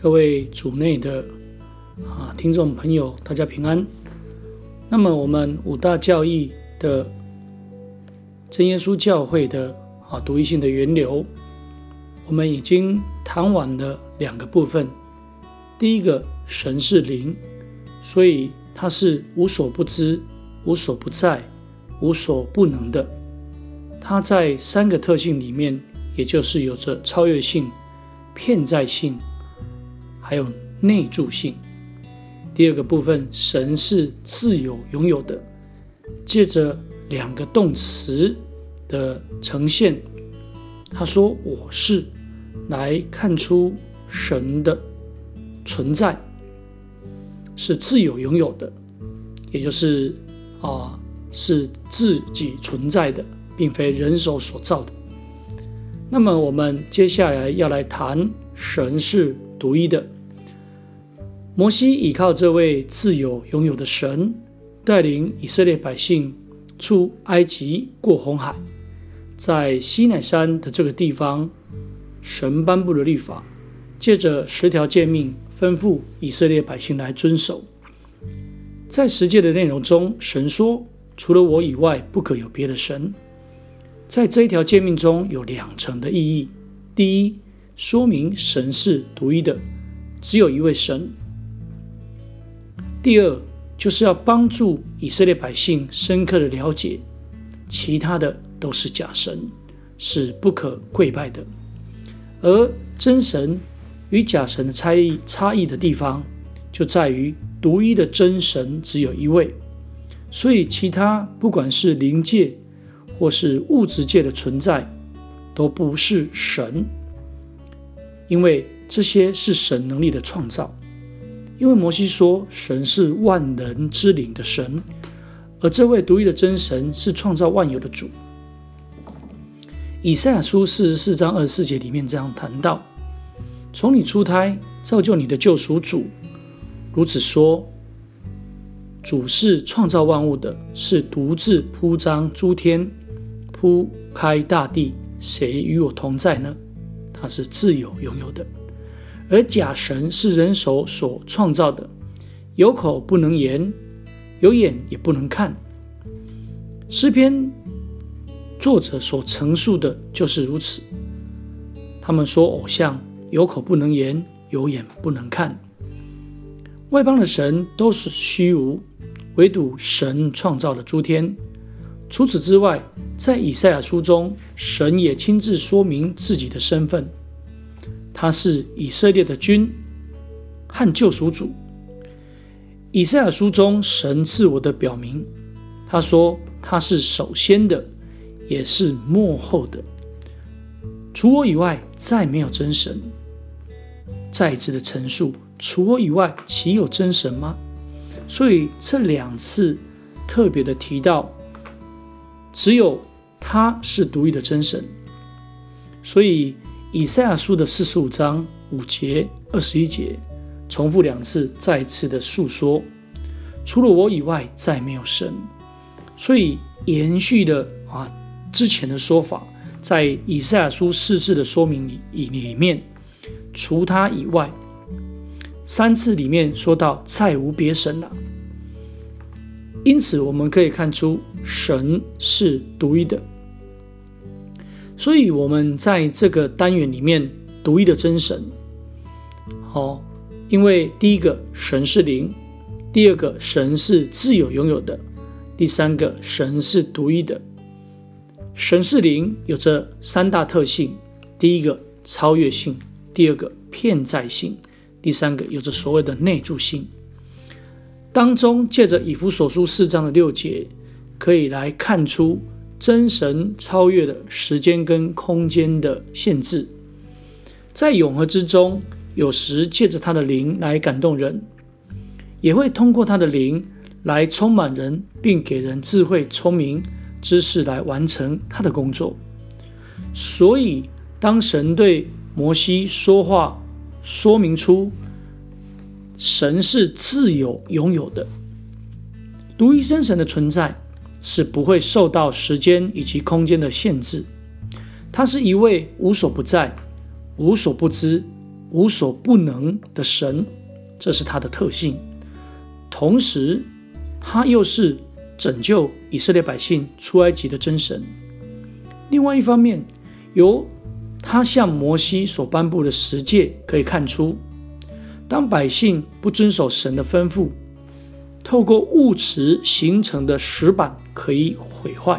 各位主内的啊听众朋友，大家平安。那么我们五大教义的真耶稣教会的啊独一性的源流，我们已经谈完了两个部分。第一个，神是灵，所以它是无所不知、无所不在、无所不能的。它在三个特性里面，也就是有着超越性、片在性。还有内住性。第二个部分，神是自由拥有的，借着两个动词的呈现，他说“我是”，来看出神的存在是自由拥有的，也就是啊，是自己存在的，并非人手所造的。那么，我们接下来要来谈神是独一的。摩西依靠这位自由拥有的神，带领以色列百姓出埃及过红海，在西乃山的这个地方，神颁布了律法，借着十条诫命吩咐以色列百姓来遵守。在十诫的内容中，神说：“除了我以外，不可有别的神。”在这一条诫命中有两层的意义：第一，说明神是独一的，只有一位神。第二，就是要帮助以色列百姓深刻的了解，其他的都是假神，是不可跪拜的。而真神与假神的差异差异的地方，就在于独一的真神只有一位，所以其他不管是灵界或是物质界的存在，都不是神，因为这些是神能力的创造。因为摩西说，神是万能之灵的神，而这位独一的真神是创造万有的主。以赛亚书四十四章二十四节里面这样谈到：从你出胎造就你的救赎主，如此说，主是创造万物的，是独自铺张诸天、铺开大地，谁与我同在呢？他是自由拥有的。而假神是人手所创造的，有口不能言，有眼也不能看。诗篇作者所陈述的就是如此。他们说偶像有口不能言，有眼不能看。外邦的神都是虚无，唯独神创造了诸天。除此之外，在以赛亚书中，神也亲自说明自己的身份。他是以色列的君和救赎主。以赛亚书中，神自我的表明，他说他是首先的，也是幕后的。除我以外，再没有真神。再一次的陈述，除我以外，岂有真神吗？所以这两次特别的提到，只有他是独一的真神。所以。以赛亚书的四十五章五节、二十一节重复两次，再次的诉说，除了我以外，再没有神。所以延续的啊之前的说法，在以赛亚书四次的说明里里面，除他以外，三次里面说到再无别神了。因此，我们可以看出神是独一的。所以，我们在这个单元里面，独一的真神，好，因为第一个神是灵，第二个神是自有拥有的，第三个神是独一的。神是灵，有着三大特性：第一个超越性，第二个片在性，第三个有着所谓的内住性。当中借着以弗所书四章的六节，可以来看出。真神超越了时间跟空间的限制，在永恒之中，有时借着他的灵来感动人，也会通过他的灵来充满人，并给人智慧、聪明、知识来完成他的工作。所以，当神对摩西说话，说明出神是自有拥有的独一真神的存在。是不会受到时间以及空间的限制。他是一位无所不在、无所不知、无所不能的神，这是他的特性。同时，他又是拯救以色列百姓出埃及的真神。另外一方面，由他向摩西所颁布的十诫可以看出，当百姓不遵守神的吩咐，透过物质形成的石板可以毁坏。